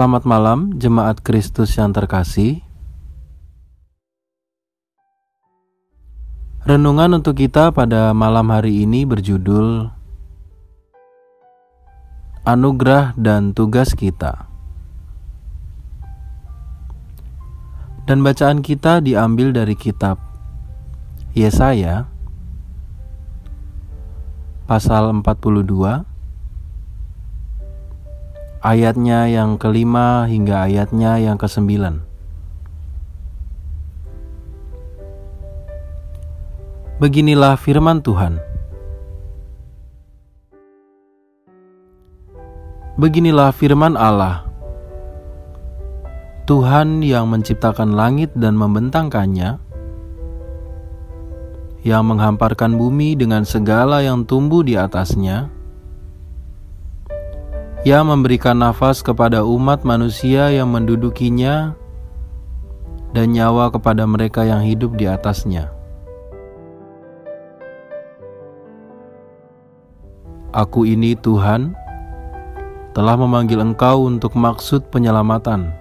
Selamat malam, jemaat Kristus yang terkasih. Renungan untuk kita pada malam hari ini berjudul Anugerah dan Tugas Kita. Dan bacaan kita diambil dari kitab Yesaya pasal 42 ayatnya yang kelima hingga ayatnya yang kesembilan. Beginilah firman Tuhan. Beginilah firman Allah. Tuhan yang menciptakan langit dan membentangkannya, yang menghamparkan bumi dengan segala yang tumbuh di atasnya, yang memberikan nafas kepada umat manusia yang mendudukinya dan nyawa kepada mereka yang hidup di atasnya. Aku ini Tuhan telah memanggil engkau untuk maksud penyelamatan.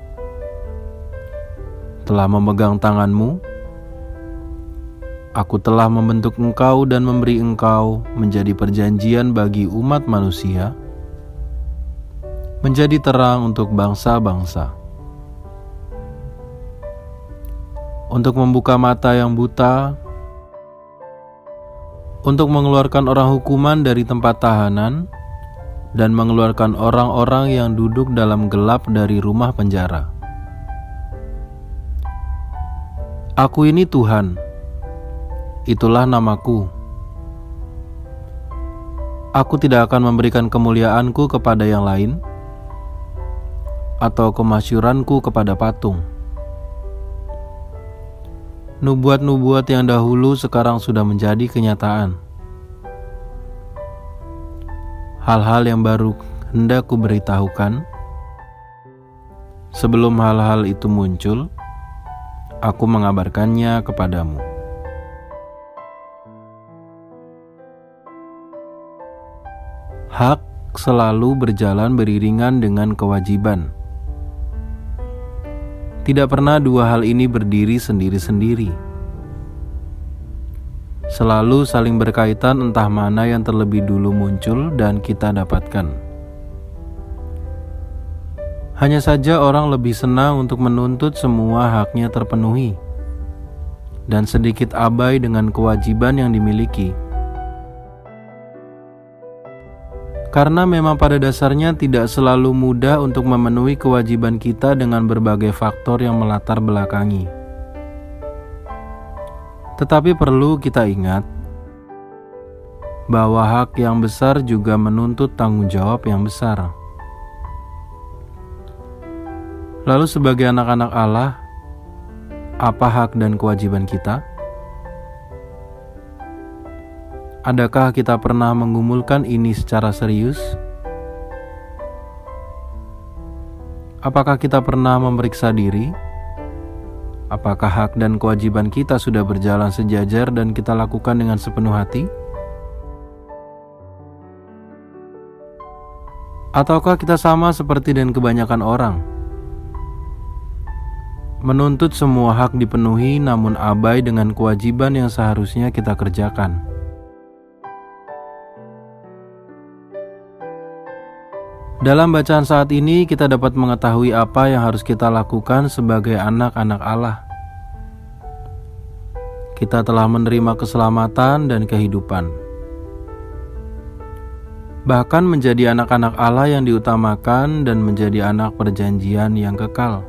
Telah memegang tanganmu, aku telah membentuk engkau dan memberi engkau menjadi perjanjian bagi umat manusia menjadi terang untuk bangsa-bangsa. Untuk membuka mata yang buta, untuk mengeluarkan orang hukuman dari tempat tahanan, dan mengeluarkan orang-orang yang duduk dalam gelap dari rumah penjara. Aku ini Tuhan, itulah namaku. Aku tidak akan memberikan kemuliaanku kepada yang lain atau kemasyuranku kepada patung. Nubuat-nubuat yang dahulu sekarang sudah menjadi kenyataan. Hal-hal yang baru hendak kuberitahukan. Sebelum hal-hal itu muncul, aku mengabarkannya kepadamu. Hak selalu berjalan beriringan dengan kewajiban. Tidak pernah dua hal ini berdiri sendiri-sendiri. Selalu saling berkaitan entah mana yang terlebih dulu muncul dan kita dapatkan. Hanya saja orang lebih senang untuk menuntut semua haknya terpenuhi dan sedikit abai dengan kewajiban yang dimiliki. Karena memang pada dasarnya tidak selalu mudah untuk memenuhi kewajiban kita dengan berbagai faktor yang melatar belakangi. Tetapi perlu kita ingat bahwa hak yang besar juga menuntut tanggung jawab yang besar. Lalu, sebagai anak-anak Allah, apa hak dan kewajiban kita? Adakah kita pernah menggumulkan ini secara serius? Apakah kita pernah memeriksa diri? Apakah hak dan kewajiban kita sudah berjalan sejajar dan kita lakukan dengan sepenuh hati? Ataukah kita sama seperti dan kebanyakan orang? Menuntut semua hak dipenuhi namun abai dengan kewajiban yang seharusnya kita kerjakan. Dalam bacaan saat ini, kita dapat mengetahui apa yang harus kita lakukan sebagai anak-anak Allah. Kita telah menerima keselamatan dan kehidupan, bahkan menjadi anak-anak Allah yang diutamakan dan menjadi anak perjanjian yang kekal.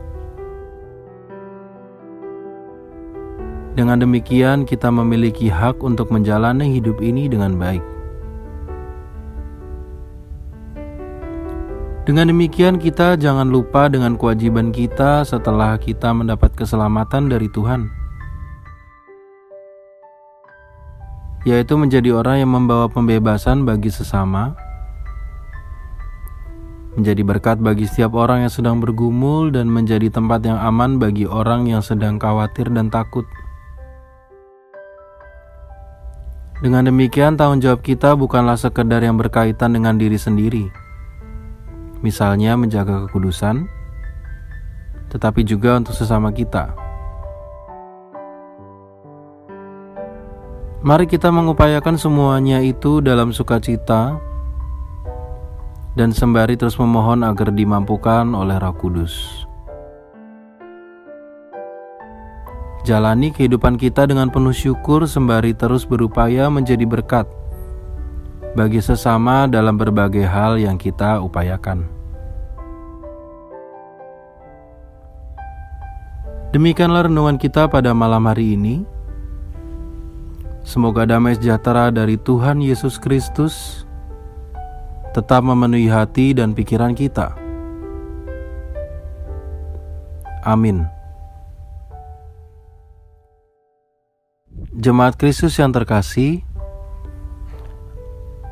Dengan demikian, kita memiliki hak untuk menjalani hidup ini dengan baik. Dengan demikian, kita jangan lupa dengan kewajiban kita setelah kita mendapat keselamatan dari Tuhan, yaitu menjadi orang yang membawa pembebasan bagi sesama, menjadi berkat bagi setiap orang yang sedang bergumul, dan menjadi tempat yang aman bagi orang yang sedang khawatir dan takut. Dengan demikian, tanggung jawab kita bukanlah sekedar yang berkaitan dengan diri sendiri Misalnya menjaga kekudusan, tetapi juga untuk sesama kita. Mari kita mengupayakan semuanya itu dalam sukacita dan sembari terus memohon agar dimampukan oleh Roh Kudus. Jalani kehidupan kita dengan penuh syukur sembari terus berupaya menjadi berkat bagi sesama dalam berbagai hal yang kita upayakan. Demikianlah renungan kita pada malam hari ini. Semoga damai sejahtera dari Tuhan Yesus Kristus tetap memenuhi hati dan pikiran kita. Amin. Jemaat Kristus yang terkasih,